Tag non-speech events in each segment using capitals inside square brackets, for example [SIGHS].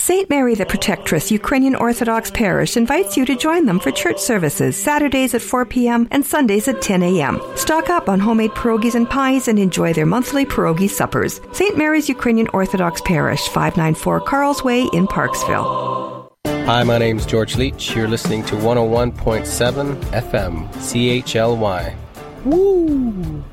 St. Mary the Protectress Ukrainian Orthodox Parish invites you to join them for church services Saturdays at 4 p.m. and Sundays at 10 a.m. Stock up on homemade pierogies and pies and enjoy their monthly pierogi suppers. St. Mary's Ukrainian Orthodox Parish, 594 Carl's Way in Parksville. Hi, my name's George Leach. You're listening to 101.7 FM, CHLY. Woo!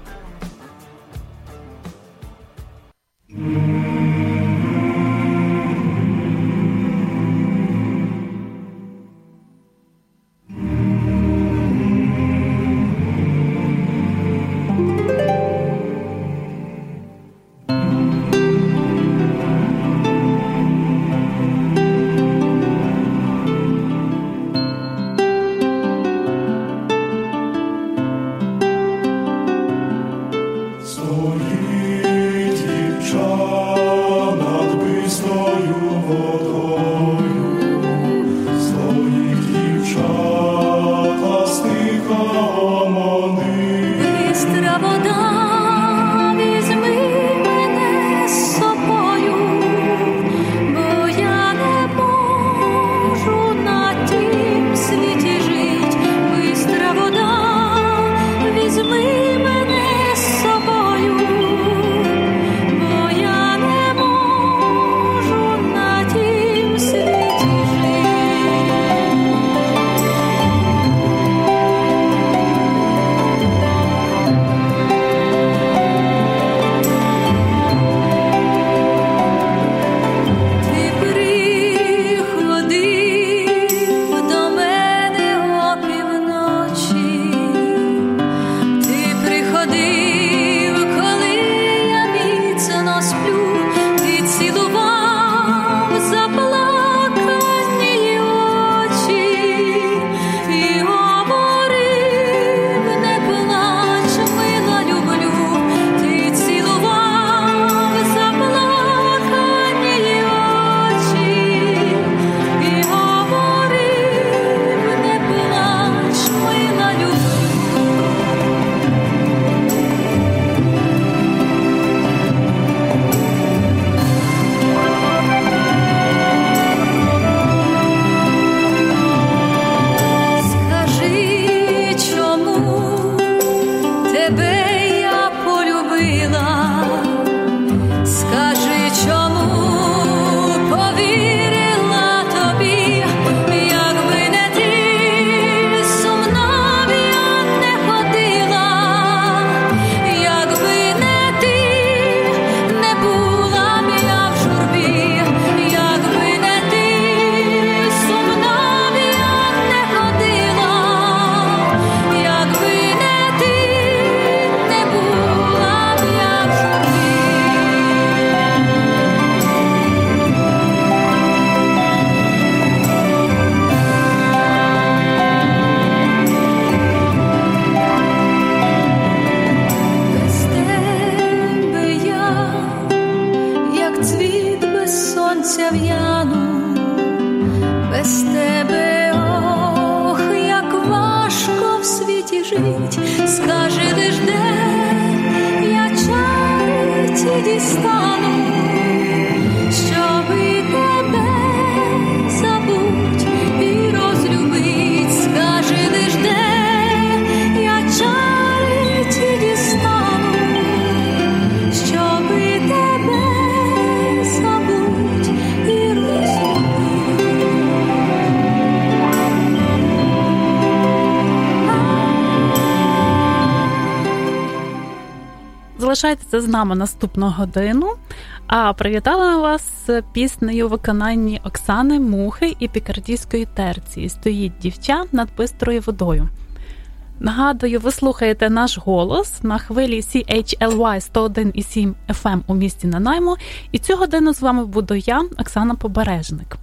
Залишайтеся з нами наступну годину. А привітала вас піснею виконанні Оксани Мухи і Пікардійської терції. Стоїть дівча над бистрою водою. Нагадую, ви слухаєте наш голос на хвилі CHLY 101,7 FM у місті Нанаймо. І цю годину з вами буду я, Оксана Побережник.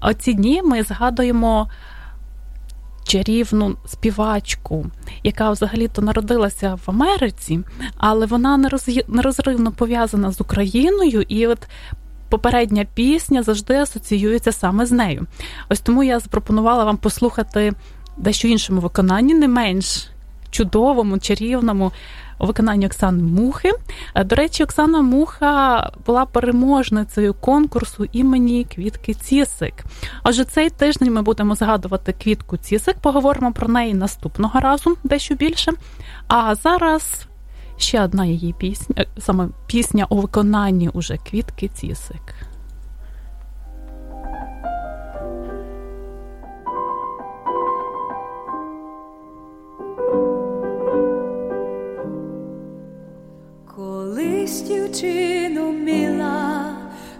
Оці дні ми згадуємо чарівну співачку, яка взагалі-то народилася в Америці, але вона нерозривно пов'язана з Україною, і от попередня пісня завжди асоціюється саме з нею. Ось тому я запропонувала вам послухати дещо іншому виконанні, не менш чудовому, чарівному. У виконанні Оксани Мухи. До речі, Оксана Муха була переможницею конкурсу імені Квітки Цісик. Отже, цей тиждень ми будемо згадувати Квітку Цісик. Поговоримо про неї наступного разу дещо більше. А зараз ще одна її пісня, саме пісня у виконанні уже Квітки Цісик. Колись дівчину міла,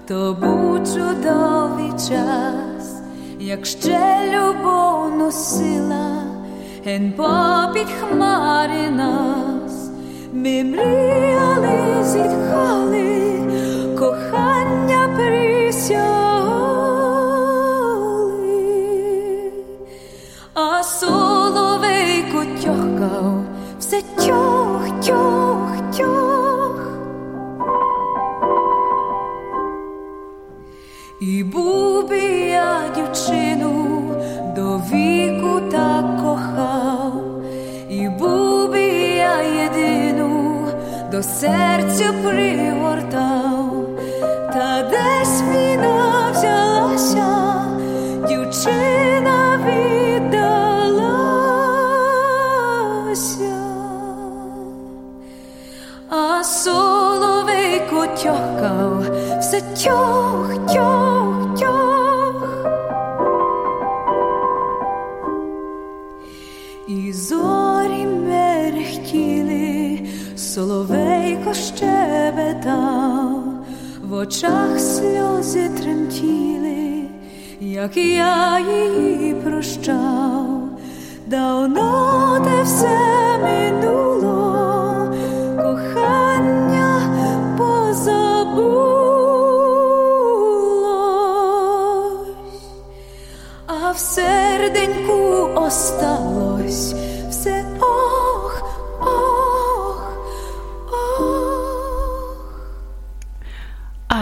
то був чудовий час, як ще любов носила, ген попід хмари нас, ми мріяли, зітхали, кохання присяли, а соловейко до серця очах сльози тремтіли, як я її прощав, давно те все минуло, кохання позабулось, а в серденьку осталось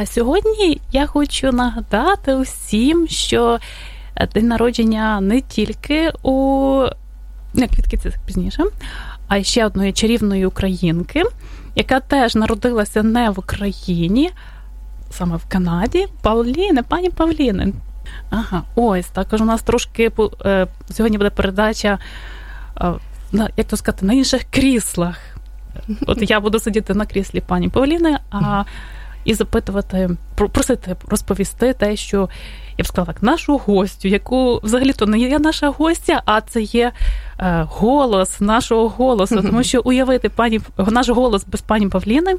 А сьогодні я хочу нагадати усім, що день народження не тільки у квітки це пізніше, а ще одної чарівної українки, яка теж народилася не в Україні, саме в Канаді. Павліни, пані Павліни. Ага, ось також у нас трошки е, сьогодні буде передача, е, на, як то сказати, на інших кріслах. От я буду сидіти на кріслі пані Павліни, а і запитувати, просити розповісти те, що я б сказала так, нашу гостю, яку взагалі-то не є наша гостя, а це є е, голос нашого голосу. [LAUGHS] Тому що уявити пані наш голос без пані Павліни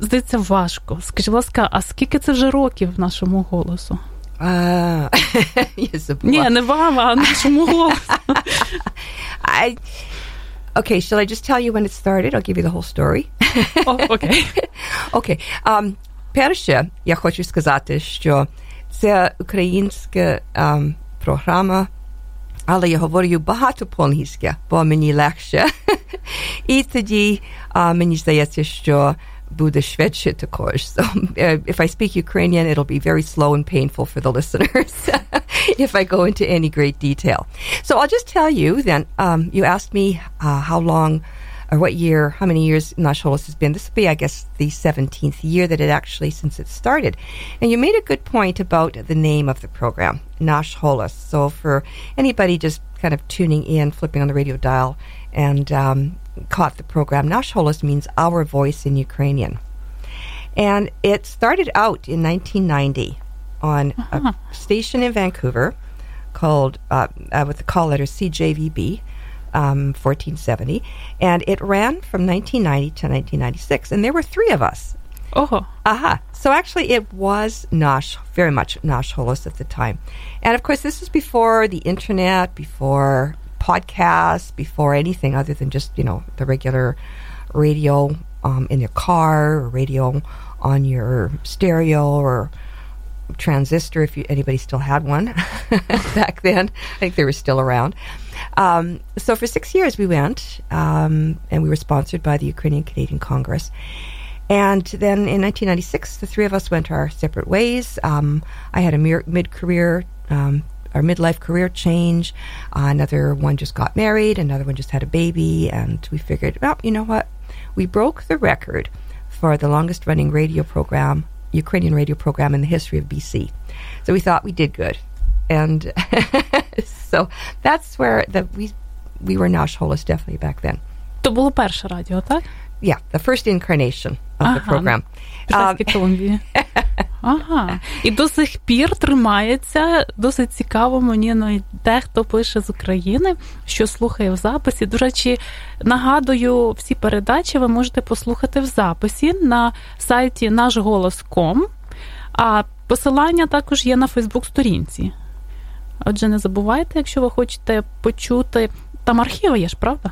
здається важко. Скажіть, будь ласка, а скільки це вже років нашому голосу? А, [LAUGHS] я забула. Ні, не вам, а нашому [LAUGHS] голосу. I, okay, shall I just tell you when it started? I'll give you the whole story. oh, okay. okay. Um, перше, я хочу сказати, що це українська um, програма, але я говорю багато по-англійськи, бо мені легше. І тоді uh, мені здається, що Buddha So [LAUGHS] uh, if I speak Ukrainian, it'll be very slow and painful for the listeners [LAUGHS] if I go into any great detail. So I'll just tell you then, um, you asked me uh, how long or what year, how many years Nasholos has been. This will be, I guess, the 17th year that it actually, since it started. And you made a good point about the name of the program, Nasholos. So for anybody just kind of tuning in, flipping on the radio dial, and um, caught the program, Nash Holos means our voice in Ukrainian. And it started out in 1990 on uh-huh. a station in Vancouver called, uh, uh, with the call letter CJVB um, 1470, and it ran from 1990 to 1996, and there were three of us. Oh. Aha. So actually, it was Nosh, very much Nosh Holos at the time. And of course, this was before the internet, before podcasts, before anything other than just, you know, the regular radio um, in your car, or radio on your stereo, or transistor if you, anybody still had one [LAUGHS] back then. I think they were still around. Um, so for six years we went, um, and we were sponsored by the Ukrainian Canadian Congress. And then in 1996, the three of us went our separate ways. Um, I had a mid career, um, our midlife career change. Uh, another one just got married, another one just had a baby, and we figured, well, you know what? we broke the record for the longest running radio program, Ukrainian radio program in the history of BC. So we thought we did good. And [LAUGHS] so that's where the, we, we were Nash Holos definitely back then. То було перше радіо, так? Yeah, the first incarnation of the Ага. program. В Британській [LAUGHS] Колумбії. Ага. І до сих пір тримається. Досить цікаво мені навіть дехто пише з України, що слухає в записі. До речі, нагадую, всі передачі ви можете послухати в записі на сайті нашголос.ком, а посилання також є на Фейсбук-сторінці. Отже, не забувайте, якщо ви хочете почути. Там архіви є ж, правда?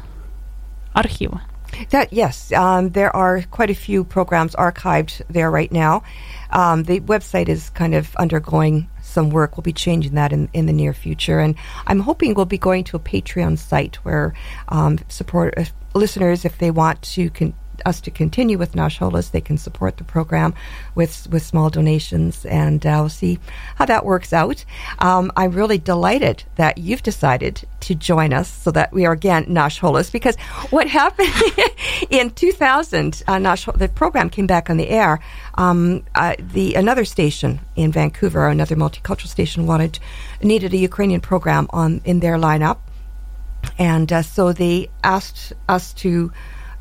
Архіви. That yes, um, there are quite a few programs archived there right now. Um, the website is kind of undergoing some work. We'll be changing that in, in the near future, and I'm hoping we'll be going to a Patreon site where um, support uh, listeners, if they want to con- us to continue with Nash Holas, they can support the program with with small donations, and uh, we'll see how that works out. Um, I'm really delighted that you've decided to join us so that we are again Nash Holas because what happened [LAUGHS] in 2000, uh, Nash, the program came back on the air. Um, uh, the another station in Vancouver, another multicultural station, wanted needed a Ukrainian program on in their lineup, and uh, so they asked us to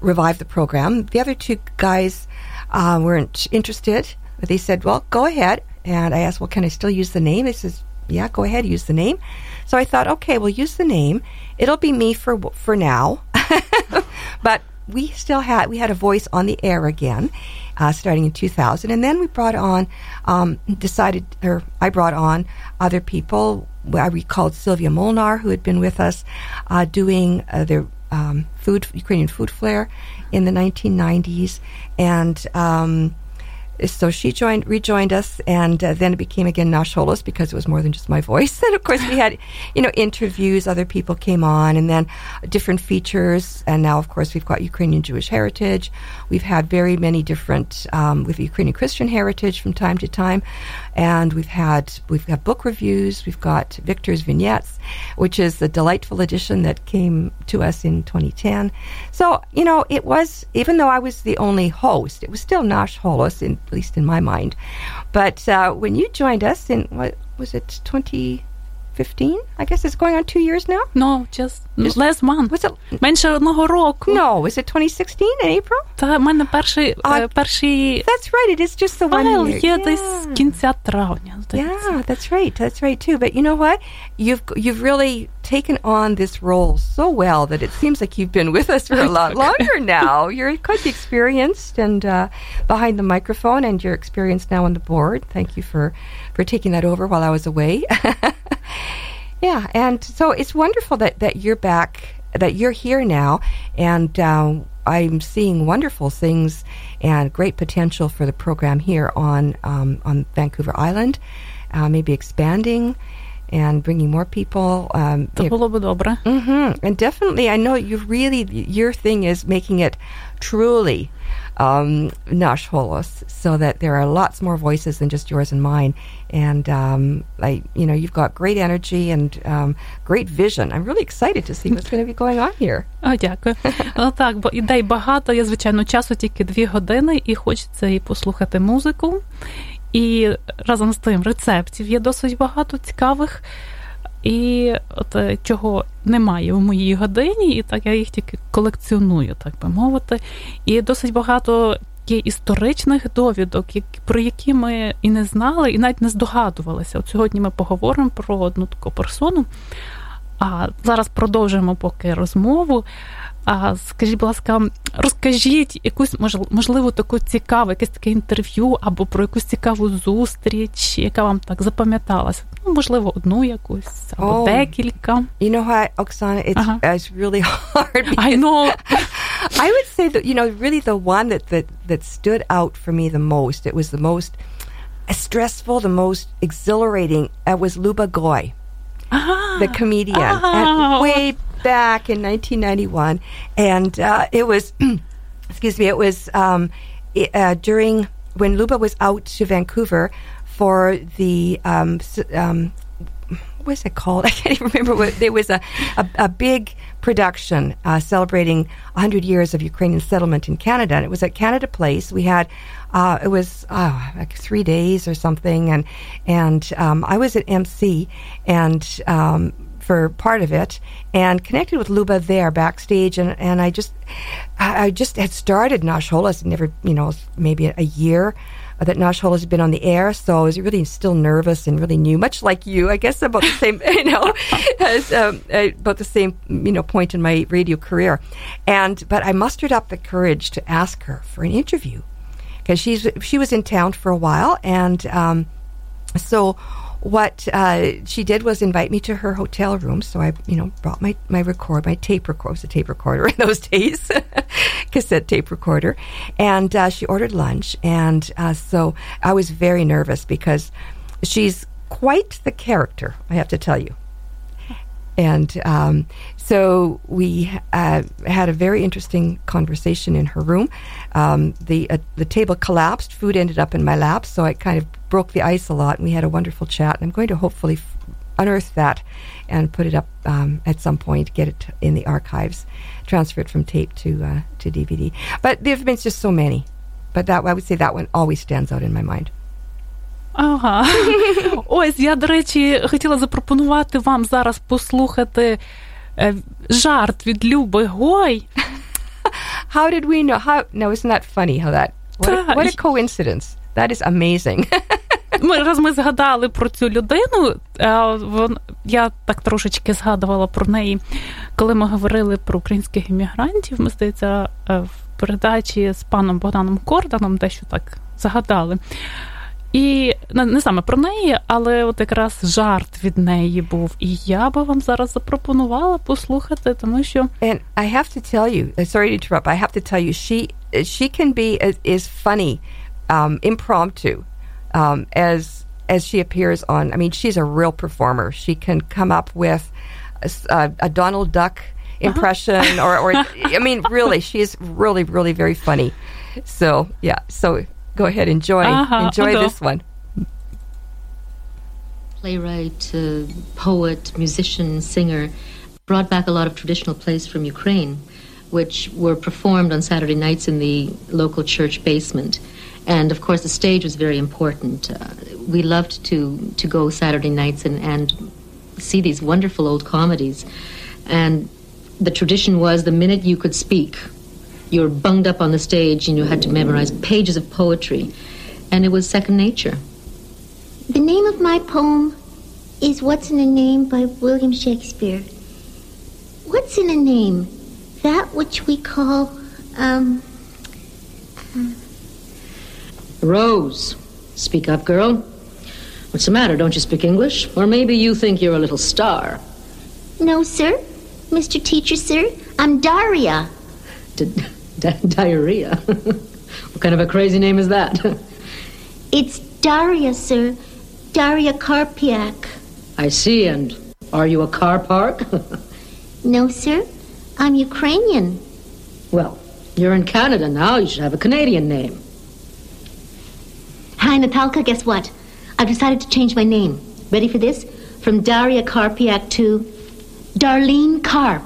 revive the program. The other two guys uh, weren't interested, they said, "Well, go ahead." And I asked, "Well, can I still use the name?" They says, "Yeah, go ahead, use the name." So I thought, "Okay, we'll use the name. It'll be me for for now." [LAUGHS] but we still had we had a voice on the air again, uh, starting in 2000, and then we brought on, um, decided, or I brought on other people. I recalled Sylvia Molnar, who had been with us, uh, doing uh, the um, food Ukrainian food flair in the 1990s, and. Um, so she joined, rejoined us, and uh, then it became again Nash Holos because it was more than just my [LAUGHS] voice. And of course, we had, you know, interviews. Other people came on, and then different features. And now, of course, we've got Ukrainian Jewish heritage. We've had very many different um, with Ukrainian Christian heritage from time to time, and we've had we've got book reviews. We've got Victor's vignettes, which is the delightful edition that came to us in 2010. So you know, it was even though I was the only host, it was still Nash Holos in at least in my mind. But uh, when you joined us in what was it 2015? I guess it's going on two years now. No, just Just- less month. Was it? Менше одного року. No, was it 2016 in April? Та в мене перший, А- е, перший That's right. It is just the one файл year. є Yeah. десь з кінця травня. здається. Yeah, that's right. That's right too. But you know what? You've you've really taken on this role so well that it seems like you've been with us for a lot [LAUGHS] longer now. You're quite experienced and uh, behind the microphone, and you're experienced now on the board. Thank you for for taking that over while I was away. [LAUGHS] yeah, and so it's wonderful that, that you're back, that you're here now, and uh, I'm seeing wonderful things and great potential for the program here on um, on Vancouver Island, uh, maybe expanding and bringing more people. Um, to. Mm-hmm. And definitely, I know you really your thing is making it truly um, Nash Holos, so that there are lots more voices than just yours and mine. And um, I, you know, you've got great energy and um, great vision. I'm really excited to see what's going to be going on here. О, дякую. Ну так, бо ідей багато. Я звичайно часу тільки дві години, і хочеться і послухати музику. І разом з тим рецептів є досить багато цікавих. І от е, чого немає в моїй годині, і так я їх тільки колекціоную, так би мовити. І досить багато є історичних довідок, про які ми і не знали, і навіть не здогадувалися. От сьогодні ми поговоримо про одну таку персону. А зараз продовжуємо поки розмову. А скажіть, будь ласка, розкажіть якусь можливо таку цікаву, якесь таке інтерв'ю або про якусь цікаву зустріч, яка вам так запам'яталася? Ну, можливо, одну якусь або О. декілька. You know what, Oksana? It's Uh-huh. it's really hard. I know. I would say that you know, really the one that, that that stood out for me the most. It was the most stressful, the most exhilarating. It was Luba Goy, Ah, the comedian, Ah. and way back in 1991, and uh, it was, [CLEARS THROAT] excuse me, it was um, i- uh, during when Luba was out to Vancouver for the um, um, what was it called? [LAUGHS] I can't even remember. What, there was a, a, a big production uh, celebrating 100 years of Ukrainian settlement in Canada, and it was at Canada Place. We had uh, it was uh, like three days or something, and and um, I was at MC and. Um, for part of it and connected with Luba there backstage. And, and I just I, just had started Nash Holos never you know maybe a year that Nash Hole has been on the air, so I was really still nervous and really new, much like you, I guess, about the [LAUGHS] same, you know, [LAUGHS] as um, about the same, you know, point in my radio career. And but I mustered up the courage to ask her for an interview because she's she was in town for a while, and um, so what uh, she did was invite me to her hotel room. So I, you know, brought my, my record, my tape recorder, was a tape recorder [LAUGHS] in those days, [LAUGHS] cassette tape recorder. And uh, she ordered lunch. And uh, so I was very nervous because she's quite the character, I have to tell you. And um, so we uh, had a very interesting conversation in her room. Um, the uh, the table collapsed. Food ended up in my lap, so I kind of broke the ice a lot, and we had a wonderful chat. And I'm going to hopefully f- unearth that and put it up um, at some point, get it in the archives, transfer it from tape to uh, to DVD. But there have been just so many. But that I would say that one always stands out in my mind. Ага. [LAUGHS] Ось я, до речі, хотіла запропонувати вам зараз послухати жарт від Люби Гой. [LAUGHS] How did we know? How? No, isn't that funny? How that? What, a, what a coincidence! That is amazing. [LAUGHS] Ми раз ми згадали про цю людину. Я так трошечки згадувала про неї, коли ми говорили про українських іммігрантів. Ми здається, в передачі з паном Богданом Корданом дещо так згадали. І не саме про неї, але от якраз жарт від неї був. І я би вам зараз запропонувала послухати, тому що And I have to tell you, sorry to interrupt, I have to tell you, she she can be is funny, um, impromptu, um, as as she appears on. I mean, she's a real performer. She can come up with a, a Donald Duck impression, uh-huh. or or I mean, really, she is really really very funny. So yeah, so Go ahead, enjoy uh-huh, enjoy this one. Playwright, uh, poet, musician, singer, brought back a lot of traditional plays from Ukraine, which were performed on Saturday nights in the local church basement. And of course, the stage was very important. Uh, we loved to to go Saturday nights and, and see these wonderful old comedies. And the tradition was the minute you could speak, you were bunged up on the stage and you had to memorize pages of poetry, and it was second nature. The name of my poem is What's in a Name by William Shakespeare. What's in a name? That which we call, um. Rose. Speak up, girl. What's the matter? Don't you speak English? Or maybe you think you're a little star. No, sir. Mr. Teacher, sir. I'm Daria. Did, [LAUGHS] Di- diarrhea. [LAUGHS] what kind of a crazy name is that? [LAUGHS] it's Daria, sir. Daria Karpiak. I see, and are you a car park? [LAUGHS] no, sir. I'm Ukrainian. Well, you're in Canada now. You should have a Canadian name. Hi, Natalka. Guess what? I've decided to change my name. Ready for this? From Daria Karpiak to Darlene Carp.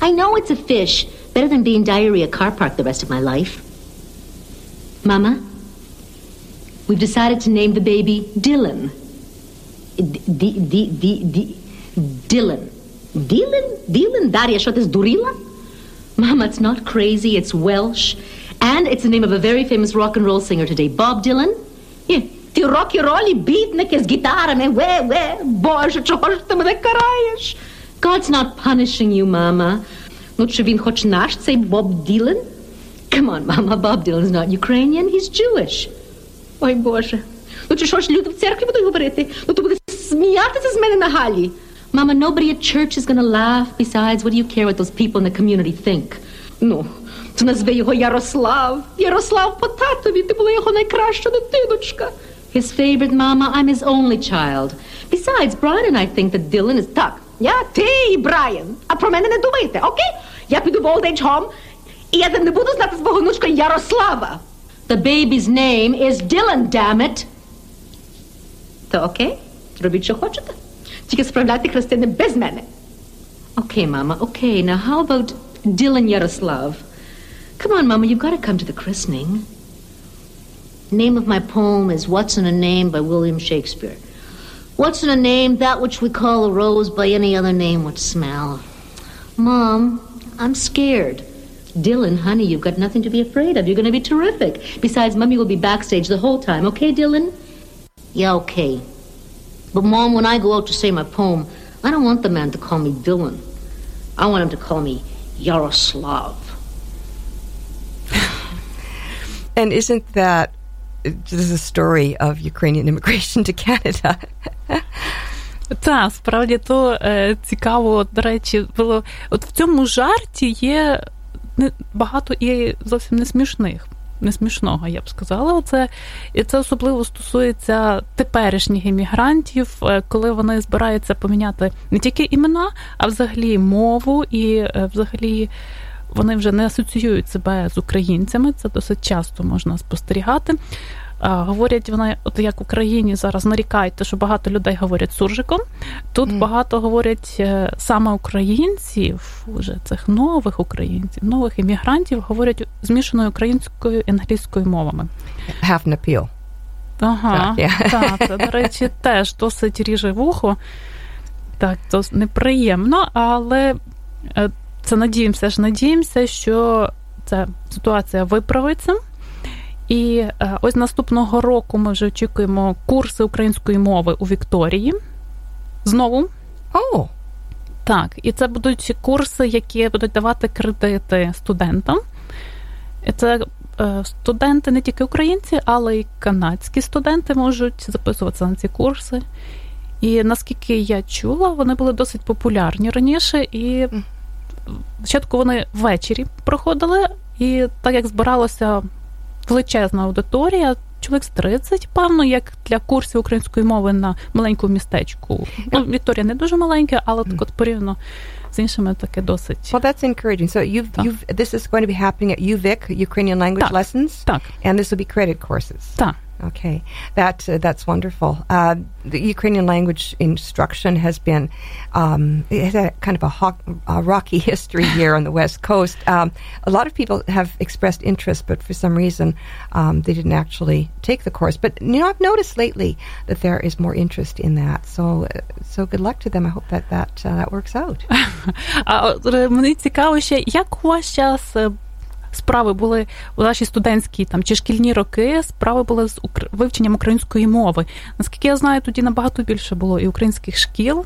I know it's a fish, Better than being diarrhea car park the rest of my life. Mama, we've decided to name the baby Dylan. D- D- D- D- Dylan. Dylan? Dylan? Daria, що ти здуріла? Mama, it's not crazy, it's Welsh. And it's the name of a very famous rock and roll singer today, Bob Dylan. Yeah. Ті рокі-ролі бітники з гітарами, ве, ве, Боже, чого ж ти мене караєш? God's not punishing you, Mama. Ну, чи він хоч наш, цей Боб Ділен? Come on, mama, Bob Dylan's not Ukrainian, he's Jewish. Ой, Боже. Ну, чи що ж люди в церкві будуть говорити? Ну, то буде сміятися з мене на галі. Mama, nobody at church is gonna laugh. Besides, what do you care what those people in the community think? Ну, то назви його Ярослав. Ярослав по татові, ти була його найкраща дитиночка. His favorite mama, I'm his only child. Besides, Brian and I think that Dylan is... Так, я, ти і Брайан. А про мене не думайте, окей? Я піду в Old Age Home, і я не буду знати свого внучка Ярослава. The baby's name is Dylan, damn it. То окей? Робіть, що хочете. Тільки справляйте хрестини без мене. Okay, Mama, okay. Now, how about Dylan Yaroslav? Come on, Mama, you've got to come to the christening. Name of my poem is What's in a Name by William Shakespeare. What's in a name? That which we call a rose by any other name would smell. Mom, I'm scared. Dylan, honey, you've got nothing to be afraid of. You're going to be terrific. Besides, Mummy will be backstage the whole time. Okay, Dylan? Yeah, okay. But, Mom, when I go out to say my poem, I don't want the man to call me Dylan. I want him to call me Yaroslav. [LAUGHS] And isn't that just a story of Ukrainian immigration to Canada? [LAUGHS] Так, справді то е, цікаво, до речі, було от в цьому жарті є багато і зовсім не смішних. Не смішного, я б сказала, Оце, і це особливо стосується теперішніх іммігрантів, е, коли вони збираються поміняти не тільки імена, а взагалі мову, і е, взагалі вони вже не асоціюють себе з українцями. Це досить часто можна спостерігати. Говорять вони, от як в Україні зараз нарікають, що багато людей говорять суржиком. Тут mm. багато говорять саме українців, вже цих нових українців, нових іммігрантів, говорять змішаною українською і англійською мовами. Have an appeal. Ага, так, yeah. так, це, до речі, [LAUGHS] теж досить ріже вухо. Так, то неприємно, але це надіємося ж, надіємося, що ця ситуація виправиться. І ось наступного року ми вже очікуємо курси української мови у Вікторії. Знову. Oh. Так, і це будуть курси, які будуть давати кредити студентам. І це студенти не тільки українці, але й канадські студенти можуть записуватися на ці курси. І наскільки я чула, вони були досить популярні раніше. І спочатку вони ввечері проходили, і так як збиралося величезна аудиторія, чоловік з 30, певно, як для курсів української мови на маленькому містечку. Ну, Вікторія не дуже маленька, але так от порівняно з іншими таке досить. Well, that's encouraging. So you've, так. you've, this is going to be happening at UVic, Ukrainian language так. lessons? Так. And this will be credit courses? Так. Okay, that uh, that's wonderful. Uh, the Ukrainian language instruction has been um, it has a kind of a, ho- a, rocky [LAUGHS] history here on the West Coast. Um, a lot of people have expressed interest, but for some reason um, they didn't actually take the course. But you know, I've noticed lately that there is more interest in that. So uh, so good luck to them. I hope that that uh, that works out. [LAUGHS] Мені цікаво ще, як у вас час справи були у ваші студентські там чи шкільні роки, справи були з вивченням української мови. Наскільки я знаю, тоді набагато більше було і українських шкіл,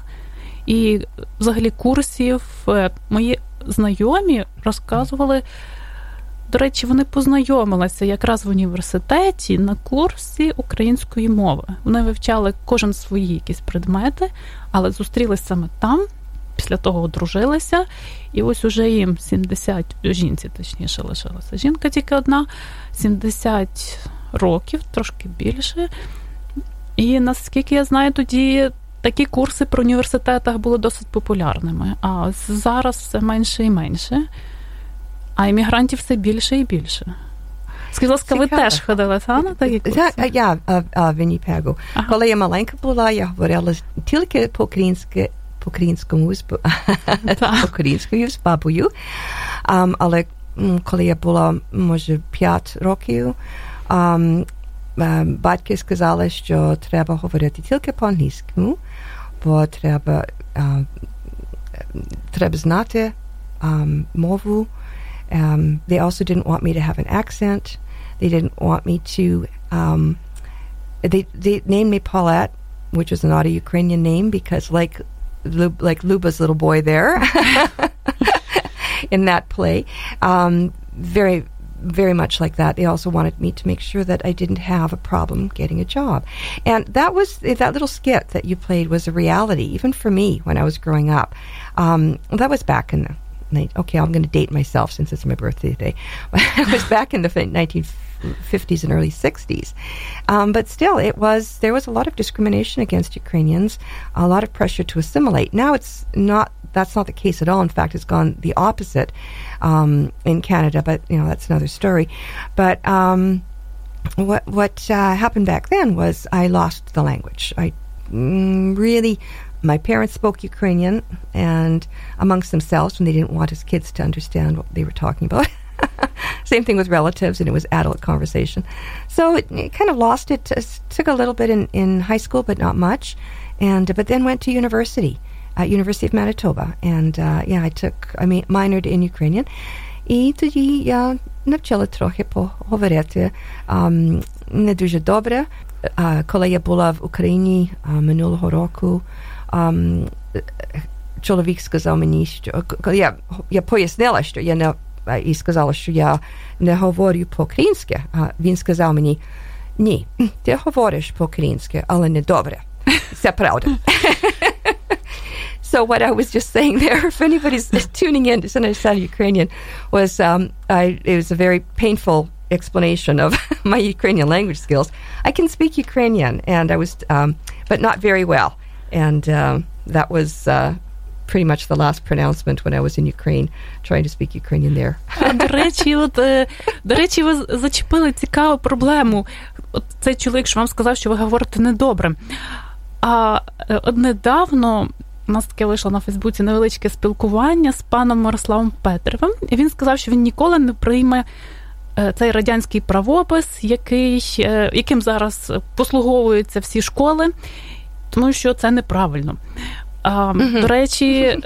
і взагалі курсів. Мої знайомі розказували. До речі, вони познайомилися якраз в університеті на курсі української мови. Вони вивчали кожен свої якісь предмети, але зустрілися саме там, після того одружилися, і ось уже їм 70 жінці, точніше, лишилася. Жінка тільки одна, 70 років, трошки більше. І наскільки я знаю, тоді такі курси при університетах були досить популярними. А зараз все менше і менше, а іммігрантів все більше і більше. Скажіть, ласка, ви теж ходили та, на такі курси? Так, я в Вінніпегу. Ага. Коли я маленька була, я говорила тільки по-українськи по-українському з по-українською [LAUGHS] [LAUGHS] з бабою. Um, але коли я була, може, 5 років, um, um, батьки сказали, що треба говорити тільки по-англійському, бо треба, uh, треба знати um, мову. Um, they also didn't want me to have an accent. They didn't want me to. Um, they they named me Paulette, which was not a Ukrainian name because, like like Luba's little boy there [LAUGHS] in that play. Um, very, very much like that. They also wanted me to make sure that I didn't have a problem getting a job. And that was, that little skit that you played was a reality, even for me when I was growing up. Um, that was back in the, okay, I'm going to date myself since it's my birthday today. [LAUGHS] it was back in the 1950s 50s and early 60s. Um, but still, it was there was a lot of discrimination against Ukrainians, a lot of pressure to assimilate. Now it's not that's not the case at all. In fact, it's gone the opposite um, in Canada. But you know that's another story. But um, what what uh, happened back then was I lost the language. I mm, really, my parents spoke Ukrainian and amongst themselves when they didn't want us kids to understand what they were talking about. [LAUGHS] [LAUGHS] Same thing with relatives, and it was adult conversation. So it, it kind of lost it. To, took a little bit in, in high school, but not much. And but then went to university at University of Manitoba, and uh, yeah, I took I mean minored in Ukrainian. І тоді я навчила трохи поговорити um, не дуже добре. Uh, коли я була в Україні uh, минулого року, um, чоловік сказав мені, що коли я, я пояснила, що я не [LAUGHS] so what I was just saying there, if anybody's tuning in to understand Ukrainian, was um, I, it was a very painful explanation of [LAUGHS] my Ukrainian language skills. I can speak Ukrainian, and I was, um, but not very well, and um, that was uh, pretty much the last pronouncement when I was in Ukraine, trying to speak Ukrainian there. До речі, от до речі, ви зачепили цікаву проблему. От цей чоловік що вам сказав, що ви говорите недобре. А от недавно у нас таке вийшло на Фейсбуці невеличке спілкування з паном Мирославом Петревим, і він сказав, що він ніколи не прийме. Цей радянський правопис, який, яким зараз послуговуються всі школи, тому що це неправильно. А, mm-hmm. До речі,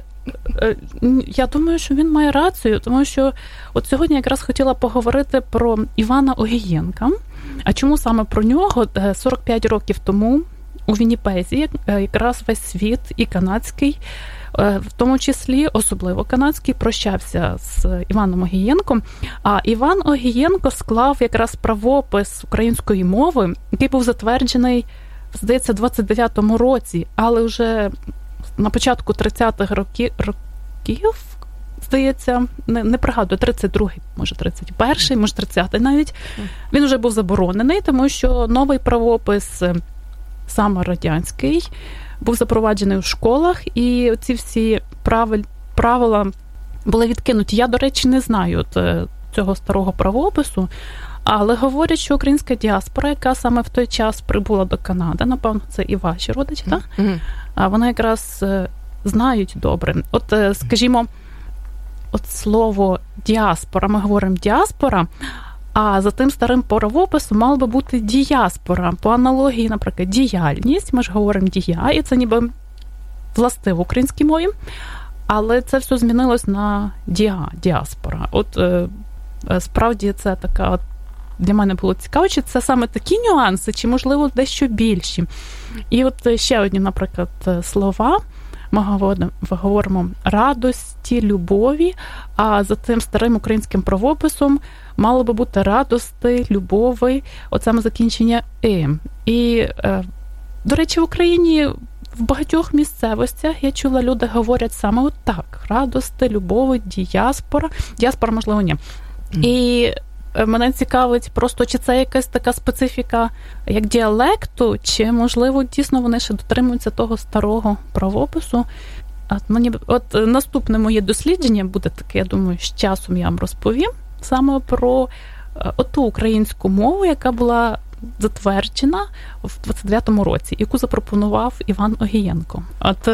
я думаю, що він має рацію, тому що от сьогодні якраз хотіла поговорити про Івана Огієнка. А чому саме про нього 45 років тому у Вінніпезі якраз весь світ і канадський, в тому числі особливо канадський, прощався з Іваном Огієнком. А Іван Огієнко склав якраз правопис української мови, який був затверджений, здається, в 29-му році, але вже на початку 30-х років, років здається, не не пригадую, 32-й, може 31-й, може 30-й навіть. Він вже був заборонений, тому що новий правопис, саме радянський, був запроваджений у школах, і ці всі правил, правила були відкинуті. Я, до речі, не знаю от, цього старого правопису. Але говорять, що українська діаспора, яка саме в той час прибула до Канади, напевно, це і ваші родичі, так? Mm-hmm. А вони якраз знають добре. От, скажімо, от слово діаспора, ми говоримо діаспора, а за тим старим правописом мало би бути діаспора. По аналогії, наприклад, діяльність, ми ж говоримо дія, і це ніби властиво українській мові. Але це все змінилось на діа, діаспора. От справді це така от для мене було цікаво, чи це саме такі нюанси, чи, можливо, дещо більші. І от ще одні, наприклад, слова. Ми говоримо радості, любові, а за тим старим українським правописом мало би бути радости, любови, от саме закінчення «и». І, до речі, в Україні в багатьох місцевостях я чула, люди говорять саме от так: радости, любови, діаспора. Діаспора, можливо, ні. І мене цікавить просто, чи це якась така специфіка як діалекту, чи можливо дійсно вони ще дотримуються того старого правопису. От мені от наступне моє дослідження буде таке, я думаю, з часом я вам розповім саме про оту українську мову, яка була затверджена в 29-му році, яку запропонував Іван Огієнко. От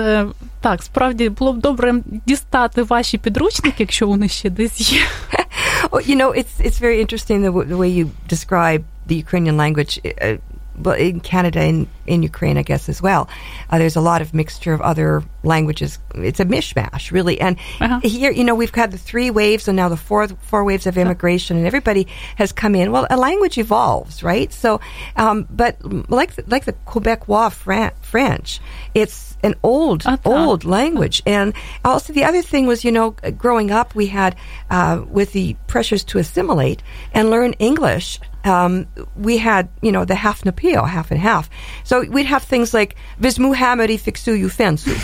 так, справді було б добре дістати ваші підручники, якщо вони ще десь є. [LAUGHS] Well, you know, it's it's very interesting the, w- the way you describe the Ukrainian language. Uh, well, in Canada and in Ukraine, I guess as well. Uh, there's a lot of mixture of other languages. It's a mishmash, really. And uh-huh. here, you know, we've had the three waves and now the four four waves of immigration, and everybody has come in. Well, a language evolves, right? So, um, but like the, like the Quebecois Fran- French, it's an old old language. And also the other thing was, you know, growing up, we had uh, with the pressures to assimilate and learn English um, we had, you know, the half napio, half and half. So we'd have things like Vismu hamari fixu you fensu.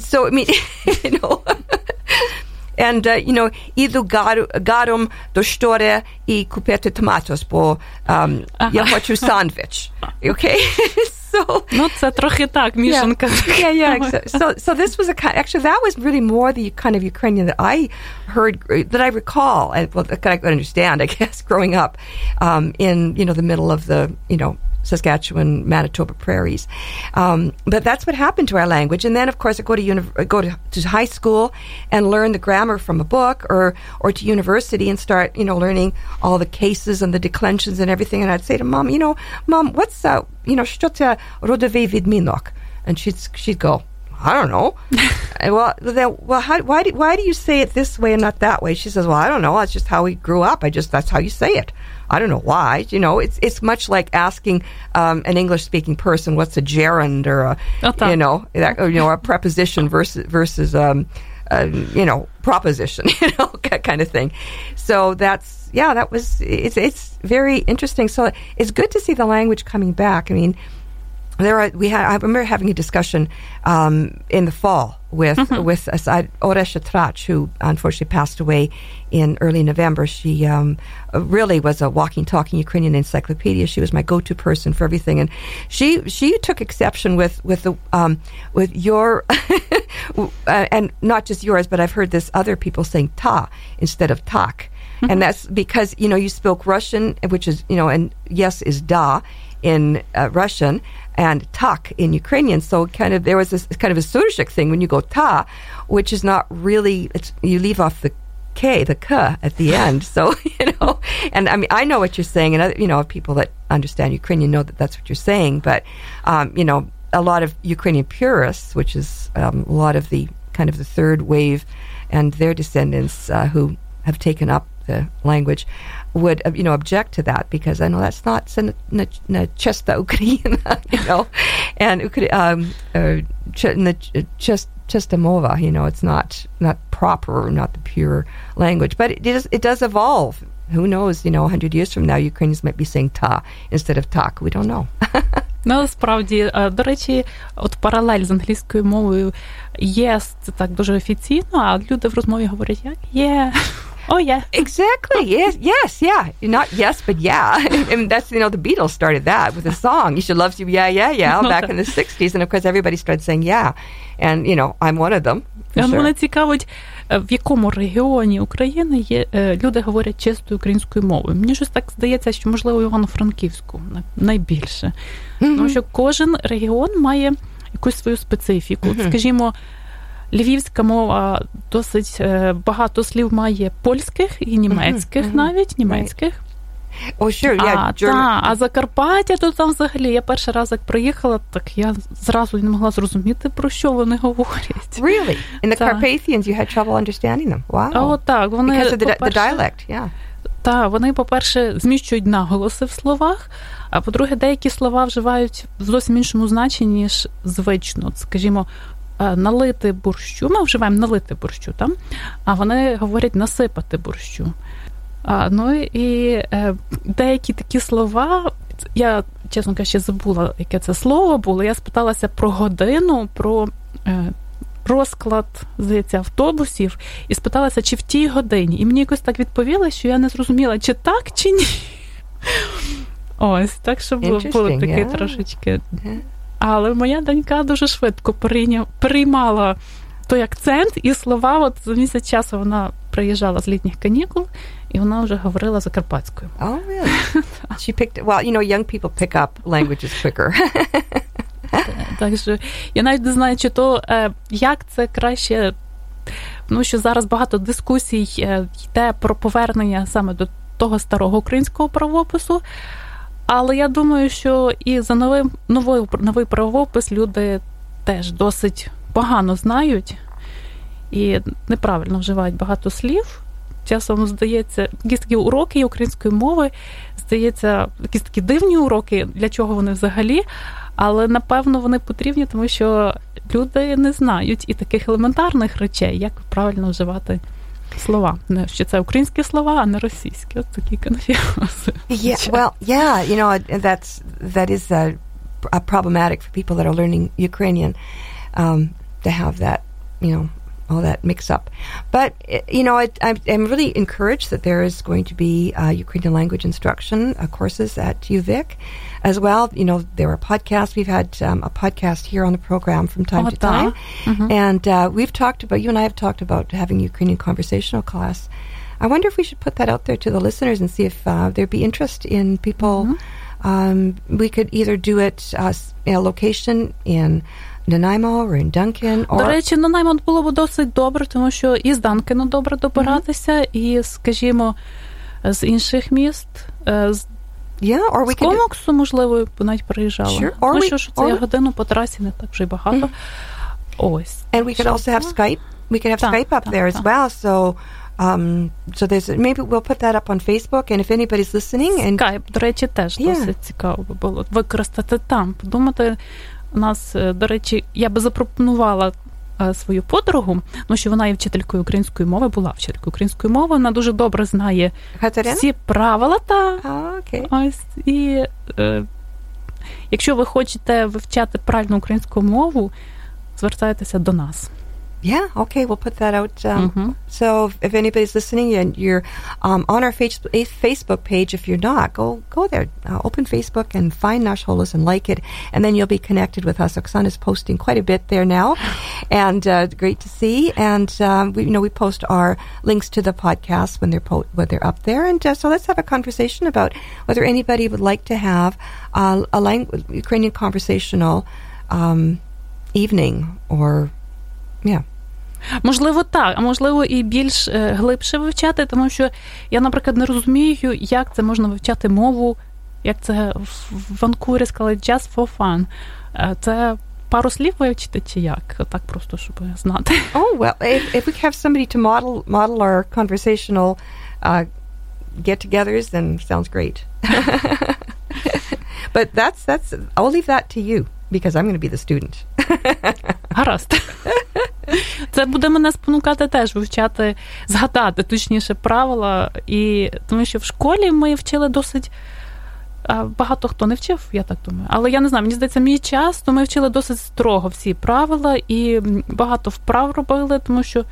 so, I mean, [LAUGHS] you know. [LAUGHS] and, uh, you know, idu garum do shtore i kupete tomatos po um, ja hoću sandwich. [LAUGHS] Okay? so no, це трохи так, мішанка. Yeah, yeah. yeah. So, so, so this was a kind. Actually, that was really more the kind of Ukrainian that I heard, that I recall, and well, that I could understand, I guess, growing [LAUGHS] up um, in you know the middle of the you know Saskatchewan, Manitoba prairies. Um, but that's what happened to our language. And then, of course, I go to uni- go to, to high school and learn the grammar from a book, or or to university and start, you know, learning all the cases and the declensions and everything. And I'd say to mom, you know, mom, what's uh, you know, що це родовий відмінок? And she'd she'd go, I don't know. [LAUGHS] well, then, well, how, why do why do you say it this way and not that way? She says, well, I don't know. That's just how we grew up. I just that's how you say it. I don't know why. You know, it's it's much like asking um, an English speaking person what's a gerund or a you know that, you know a preposition versus versus um, uh, you know proposition [LAUGHS] you know kind of thing. So that's yeah, that was it's it's very interesting. So it's good to see the language coming back. I mean there are, we had I remember having a discussion um, in the fall with with Asad Oresha Trach, who unfortunately passed away in early November. She um, really was a walking, talking Ukrainian encyclopedia. She was my go-to person for everything, and she she took exception with with the um, with your [LAUGHS] uh, and not just yours, but I've heard this other people saying ta instead of tak. And that's because you know you spoke Russian, which is you know, and yes is da in uh, Russian and tak in Ukrainian. So kind of there was this kind of a Surushik thing when you go ta, which is not really you leave off the K, the K at the end. So [LAUGHS] you know, and I mean I know what you're saying, and other, you know people that understand Ukrainian know that that's what you're saying. But um, you know, a lot of Ukrainian purists, which is um, a lot of the kind of the third wave, and their descendants uh, who have taken up the language would uh, you know object to that because I know that's not sen- na- na- чиста Україна, you know, and Ukra- um, uh, ch- na- just чиста мова, you know, it's not not proper, not the pure language, but it does it does evolve. Who knows? You know, hundred years from now, Ukrainians might be saying ta instead of tak. We don't know. [LAUGHS] Ну, справді, е, до речі, от паралель з англійською мовою yes, це так дуже офіційно, а люди в розмові говорять як є. О, є. Exactly. Yes. Yes. Yeah. Not yes, but yeah. and that's you know the Beatles started that with a song. You should love you. Yeah, yeah, yeah. Back in the '60s, and of course everybody started saying yeah, and you know I'm one of them. Е, sure. Мене цікавить, е, в якому регіоні України є е, люди говорять чистою українською мовою. Мені щось так здається, що можливо Івано-Франківську на- найбільше. Тому що кожен регіон має якусь свою специфіку. От, Скажімо, львівська мова досить е, багато слів має польських і німецьких, навіть німецьких. Oh, sure. Yeah. а, та, а Закарпаття, то там взагалі я перший раз як приїхала, так я зразу не могла зрозуміти, про що вони говорять. Really? In the Ta. Carpathians, you had trouble understanding them. Wow. От так, вони because of the, the по-перше, dialect. Yeah. Та, вони, по-перше, зміщують наголоси в словах, а по-друге, деякі слова вживають в зовсім іншому значенні, ніж звично. Скажімо, налити борщу, ми вживаємо налити борщу, там, а вони говорять насипати борщу. А, ну і е, деякі такі слова, я, чесно кажучи, забула, яке це слово було. Я спиталася про годину, про. Е, Розклад, здається, автобусів, і спиталася, чи в тій годині. І мені якось так відповіли, що я не зрозуміла, чи так, чи ні. [LAUGHS] Ось, так що було, таке трошечки. Але моя донька дуже швидко прийня- приймала той акцент і слова. От за місяць часу вона приїжджала з літніх канікул, і вона вже говорила закарпатською. Oh, really? [LAUGHS] she picked. Well, you know, young people pick up languages quicker. [LAUGHS] Так що я навіть не знаю, чи то е, як це краще. Ну що зараз багато дискусій е, йде про повернення саме до того старого українського правопису. Але я думаю, що і за новим новий, новий правопис люди теж досить погано знають і неправильно вживають багато слів. Часом здається, якісь такі уроки української мови, здається, якісь такі дивні уроки, для чого вони взагалі. Але напевно вони потрібні, тому що люди не знають і таких елементарних речей, як правильно вживати слова. Не що це українські слова, а не російські. От такі конфіози. Yeah, well, yeah, you know, and that's that is uh, uh, problematic for people that are learning Ukrainian um, to have that, you know, all that mix up. But uh, you know, I, I'm, I'm really encouraged that there is going to be uh, Ukrainian language instruction uh, courses at UVic as well. You know, there are podcasts. We've had um, a podcast here on the program from time Oh, to да. time, and uh, we've talked about. You and I have talked about having Ukrainian conversational class. I wonder if we should put that out there to the listeners and see if uh, there'd be interest in people Um, we could either do it uh, in a location in Nanaimo or in Duncan. Or... До речі, Нанаймо було б досить добре, тому що і з Данкину добре добиратися, mm-hmm. і, скажімо, з інших міст. З Yeah, or we з Комоксу, можливо, навіть приїжджала. Sure. Or ну, we, що ж, це or... годину по трасі не так вже й багато. Mm-hmm. Ось. And we could also have Skype. We could have так, Skype up так, there так. as well. So Um, so there's maybe we'll put that up on Facebook, and if anybody's listening, and Skype, до речі, теж Yeah. досить цікаво було використати там. Подумати, у нас, е, до речі, я би запропонувала свою подругу, ну що вона є вчителькою української мови, була вчителькою української мови. Вона дуже добре знає Катерина? всі правила та а, окей. ось і е, якщо ви хочете вивчати правильну українську мову, звертайтеся до нас. Yeah, okay, we'll put that out. Um, Mhm. So if, if anybody's listening and you're um, on our face, Facebook page, if you're not, go go there, uh, open Facebook and find Nash Holos and like it, and then you'll be connected with us. Oksana's posting quite a bit there now, [SIGHS] and uh, great to see. And um, we, you know, we post our links to the podcast when they're po- when they're up there. And uh, so let's have a conversation about whether anybody would like to have uh, a language Ukrainian conversational um, evening or yeah. Можливо, так, а можливо, і більш е, глибше вивчати, тому що я, наприклад, не розумію, як це можна вивчати мову, як це в Ванкувері сказали just for fun. Е, Це пару слів вивчити чи як? Так просто, щоб знати. Oh well, if, if we have somebody to model model our conversational uh, get-togethers, then sounds great. [LAUGHS] but that's that's I'll leave that to you because I'm going to be the student. [LAUGHS] Гаразд. Це буде мене спонукати теж вивчати, згадати точніше правила. І тому що в школі ми вчили досить. Багато хто не вчив, я так думаю. Але я не знаю, мені здається, мій час, то ми вчили досить строго всі правила і багато вправ робили, тому що,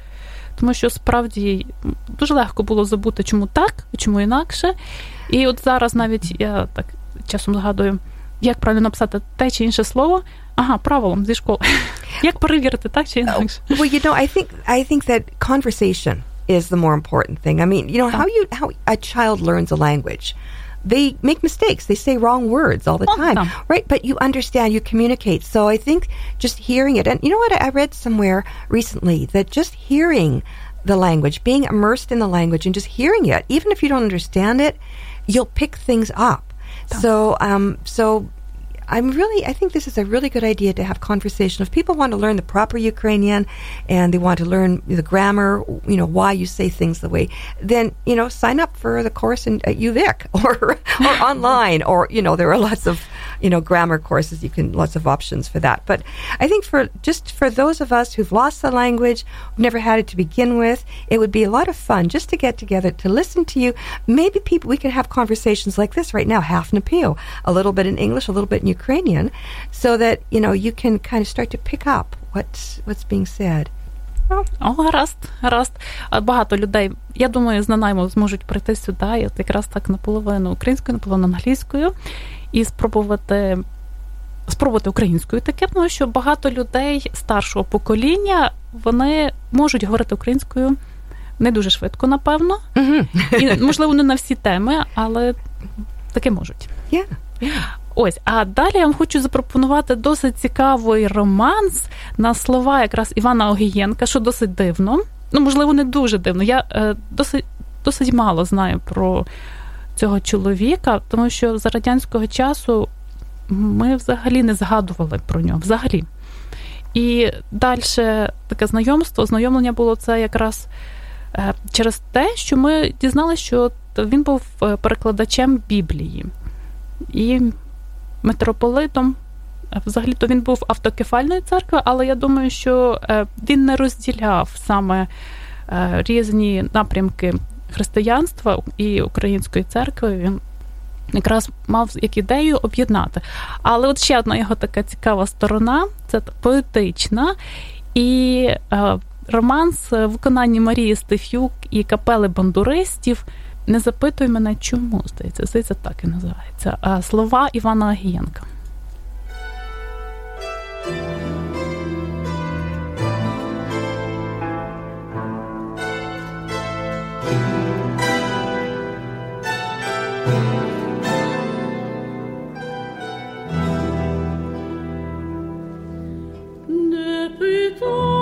тому що справді дуже легко було забути, чому так, чому інакше. І от зараз навіть я так часом згадую, як правильно написати те чи інше слово. Ага, правилом зі школи. [LAUGHS] Як перевірити, так чи інакше? well, you know, I think I think that conversation is the more important thing. I mean, you know how you how a child learns a language. They make mistakes. They say wrong words all the All the time, time. right? But you understand, you communicate. So I think just hearing it, and you know what? I read somewhere recently that just hearing the language, being immersed in the language, and just hearing it, even if you don't understand it, you'll pick things up. so, um, so I'm really, I think this is a really good idea to have conversation. If people want to learn the proper Ukrainian and they want to learn the grammar, you know, why you say things the way, then, you know, sign up for the course in, at UVic [LAUGHS] or, or [LAUGHS] online or, you know, there are lots of, you know, grammar courses. You can, lots of options for that. But I think for, just for those of us who've lost the language, who've never had it to begin with, it would be a lot of fun just to get together, to listen to you. Maybe people, we could have conversations like this right now, half in Appeal, a little bit in English, a little bit in Ukrainian, so that, you know, you can kind of start to pick up what's, what's being said. О, гаразд, гаразд. А Багато людей, я думаю, з Нанаймо зможуть прийти сюди, і от якраз так наполовину українською, наполовину англійською, І спробувати. Спробувати українською таке, тому що багато людей старшого покоління вони можуть говорити українською не дуже швидко, напевно, і можливо не на всі теми, але таке можуть. Yeah. Ось, а далі я вам хочу запропонувати досить цікавий романс на слова якраз Івана Огієнка, що досить дивно. Ну, можливо, не дуже дивно. Я е, досить, досить мало знаю про цього чоловіка, тому що за радянського часу ми взагалі не згадували про нього. Взагалі. І далі таке знайомство, ознайомлення було це якраз е, через те, що ми дізналися, що він був е, перекладачем Біблії. І митрополитом. Е, Взагалі-то він був автокефальної церкви, але я думаю, що він не розділяв саме різні напрямки християнства і української церкви. Він якраз мав як ідею об'єднати. Але от ще одна його така цікава сторона це поетична. І е, романс в виконанні Марії Стефюк і капели бандуристів. Не запитуй мене, чому здається, здається, так і називається. Слова Івана Агієнка. peut-on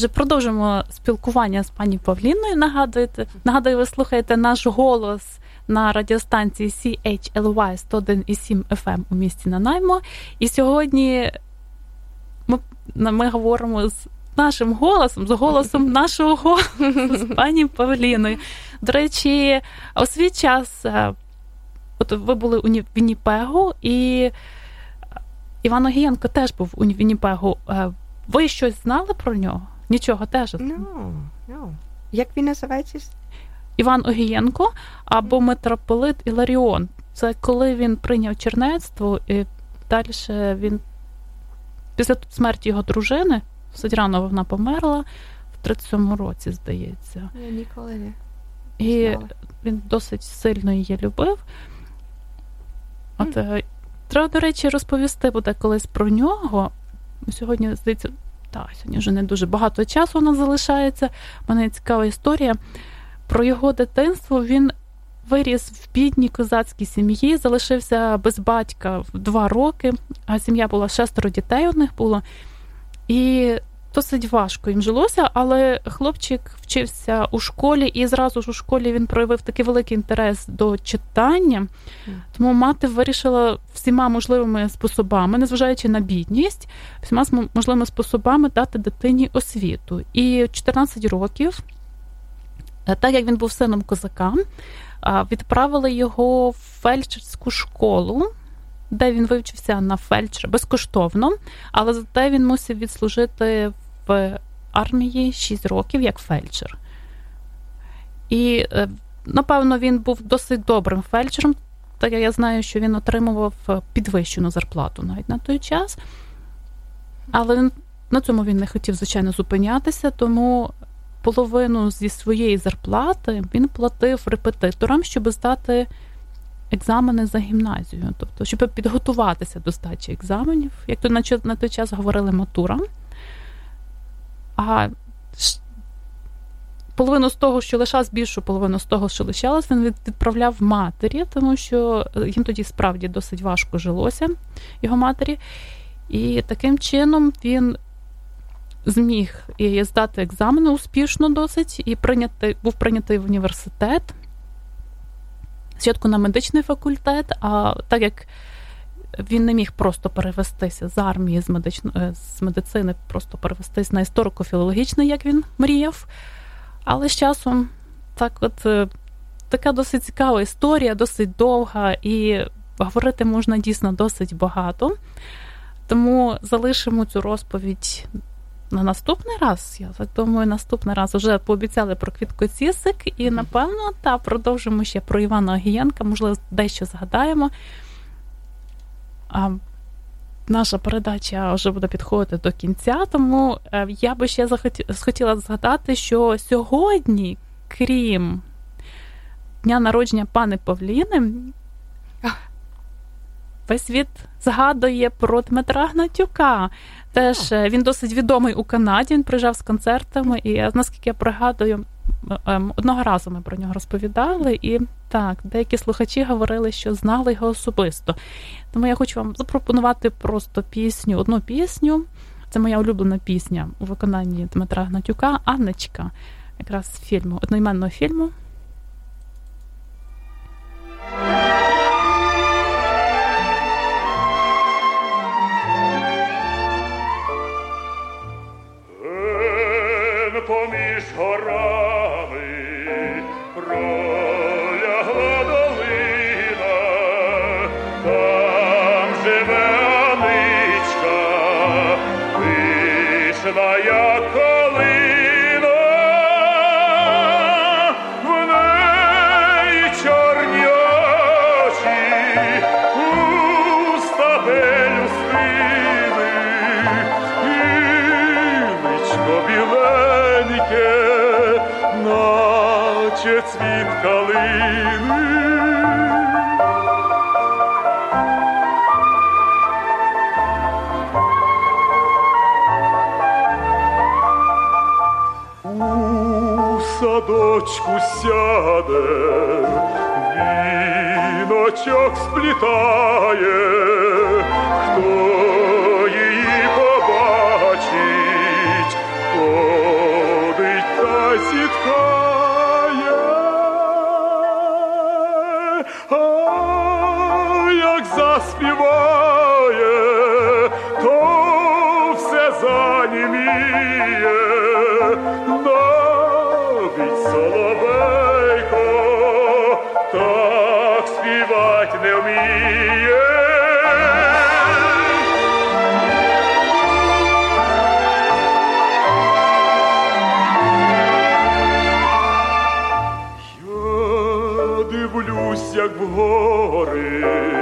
Отже, продовжимо спілкування з пані Павліною. Нагадуєте, нагадую, ви слухаєте наш голос на радіостанції CHLY 101,7 FM у місті Нанаймо. І сьогодні ми, ми говоримо з нашим голосом, з голосом [LAUGHS] нашого голосу, з пані Павліною. До речі, у свій час, е, от ви були у Вінніпегу, і Іван Огієнко теж був у Вінніпегу. Е, ви щось знали про нього? Нічого теж. No, no. Як він називається? Іван Огієнко або митрополит Іларіон. Це коли він прийняв чернецтво, і далі він після смерті його дружини, Садірано вона померла в 37-му році, здається. Я ніколи не. І він досить сильно її любив. От, mm. Треба, до речі, розповісти буде колись про нього. Сьогодні, здається, так, сьогодні вже не дуже багато часу у нас залишається. У мене цікава історія. Про його дитинство він виріс в бідній козацькій сім'ї, залишився без батька в два роки, а сім'я була шестеро дітей у них було. І досить важко їм жилося, але хлопчик вчився у школі, і зразу ж у школі він проявив такий великий інтерес до читання. Тому мати вирішила всіма можливими способами, незважаючи на бідність, всіма можливими способами дати дитині освіту. І 14 років, е, так як він був сином козака, відправили його в фельдшерську школу де він вивчився на фельдшера безкоштовно, але зате він мусив відслужити в армії 6 років як фельдшер. І, е, напевно, він був досить добрим фельдшером, так я знаю, що він отримував підвищену зарплату навіть на той час. Але на цьому він не хотів, звичайно, зупинятися, тому половину зі своєї зарплати він платив репетиторам, щоб здати екзамени за гімназію, тобто, щоб підготуватися до здачі екзаменів. Як то на той час говорили матура. А половину з того, що лишалось, більшу половину з того, що лишалось, він відправляв матері, тому що їм тоді справді досить важко жилося його матері. І таким чином він зміг і здати екзамени успішно досить, і прийняти, був прийнятий в університет. Спочатку на медичний факультет, а так як він не міг просто перевестися з армії, з медично, е, з медицини, просто перевестись на історико-філологічний, як він мріяв. Але з часом так от е, така досить цікава історія, досить довга, і говорити можна дійсно досить багато. Тому залишимо цю розповідь на наступний раз. Я так думаю, наступний раз вже пообіцяли про квіткоцісик, і напевно та продовжимо ще про Івана Огієнка, можливо, дещо згадаємо. А Наша передача вже буде підходити до кінця, тому е, я би ще захотіла згадати, що сьогодні, крім дня народження пани Павліни, весь світ згадує про Дмитра Гнатюка. Теж е, він досить відомий у Канаді. Він приїжджав з концертами, і наскільки я пригадую, ем, одного разу ми про нього розповідали, і так, деякі слухачі говорили, що знали його особисто. Тому я хочу вам запропонувати просто пісню, одну пісню. Це моя улюблена пісня у виконанні Дмитра Гнатюка, Анночка, якраз з фільму, одноіменного фільму. калини. У садочку сяде, віночок сплітає, хто glory.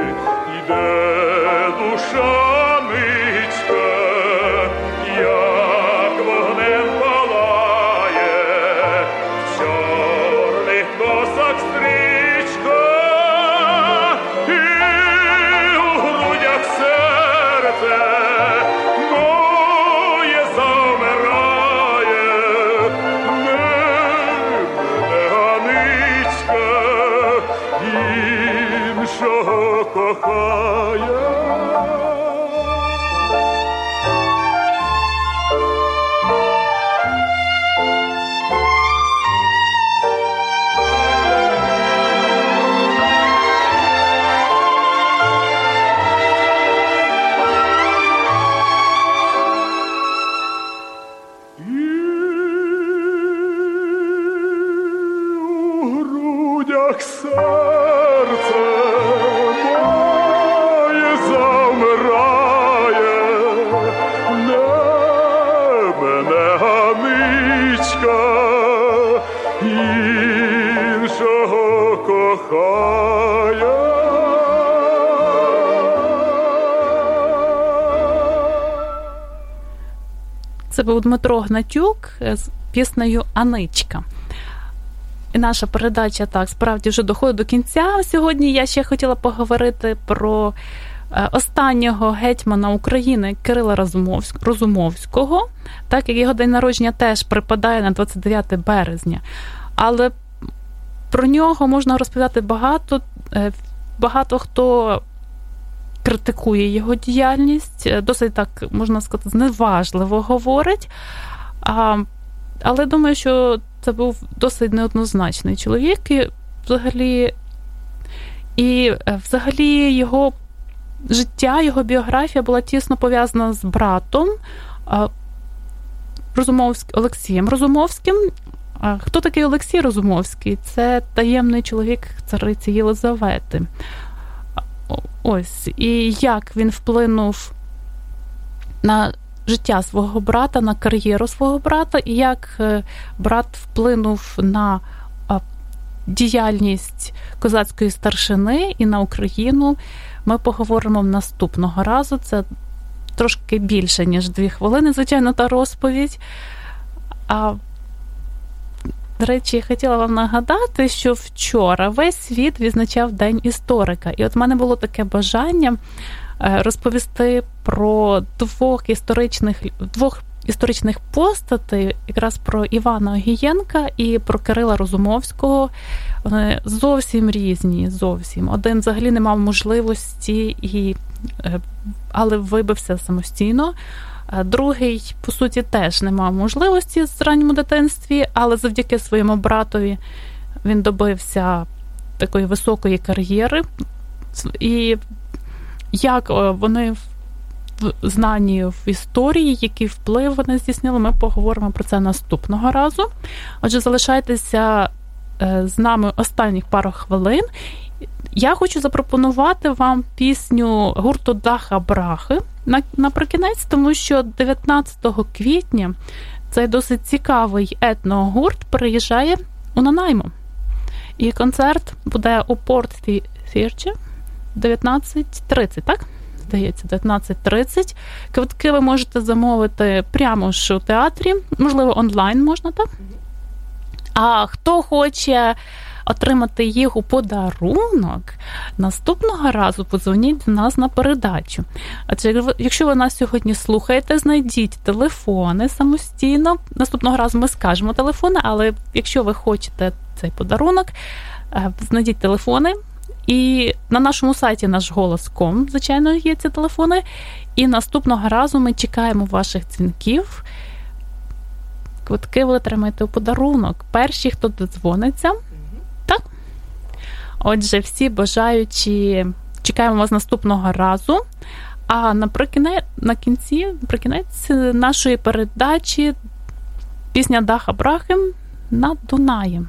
Був Дмитро Гнатюк з піснею Аничка. І наша передача так справді вже доходить до кінця. Сьогодні я ще хотіла поговорити про е, останнього гетьмана України Кирила Розумовського, так як його день народження теж припадає на 29 березня. Але про нього можна розповідати багато. Е, багато хто критикує його діяльність, е, досить так можна сказати, зневажливо говорить. А, Але думаю, що це був досить неоднозначний чоловік. І взагалі, і е, взагалі його життя, його біографія була тісно пов'язана з братом Розумовським, Олексієм Розумовським. Хто такий Олексій Розумовський? Це таємний чоловік цариці Єлизавети. Ось. І як він вплинув на життя свого брата, на кар'єру свого брата, і як е, брат вплинув на діяльність козацької старшини і на Україну. Ми поговоримо наступного разу. Це трошки більше, ніж дві хвилини, звичайно, та розповідь. До речі, я хотіла вам нагадати, що вчора весь світ відзначав День історика. І от в мене було таке бажання е, розповісти про двох історичних двох історичних постатей, якраз про Івана Огієнка і про Кирила Розумовського. Вони зовсім різні. Зовсім один взагалі не мав можливості, і, е, але вибився самостійно. Другий, по суті, теж не мав можливості з ранньому дитинстві, але завдяки своєму братові він добився такої високої кар'єри. І як вони знані в історії, який вплив вони здійснили, ми поговоримо про це наступного разу. Отже, залишайтеся е, з нами останніх пару хвилин. Я хочу запропонувати вам пісню гурту Даха Брахи наприкінець, тому що 19 квітня цей досить цікавий етногурт приїжджає у Нанаймо. І концерт буде у Порт Theatre 19.30, так? Здається, 19.30. Квитки ви можете замовити прямо ж у театрі, можливо, онлайн можна, так? А хто хоче отримати їх у подарунок, наступного разу подзвоніть до нас на передачу. Адже якщо ви нас сьогодні слухаєте, знайдіть телефони самостійно. Наступного разу ми скажемо телефони, але якщо ви хочете цей подарунок, е, знайдіть телефони. І на нашому сайті наш голос.ком, звичайно, є ці телефони. І наступного разу ми чекаємо ваших дзвінків. Квитки ви отримаєте у подарунок. Перші, хто додзвониться? Отже, всі бажаючі чекаємо вас наступного разу. А наприкінець, на кінці, наприкінець нашої передачі пісня Даха Брахим над Дунаєм.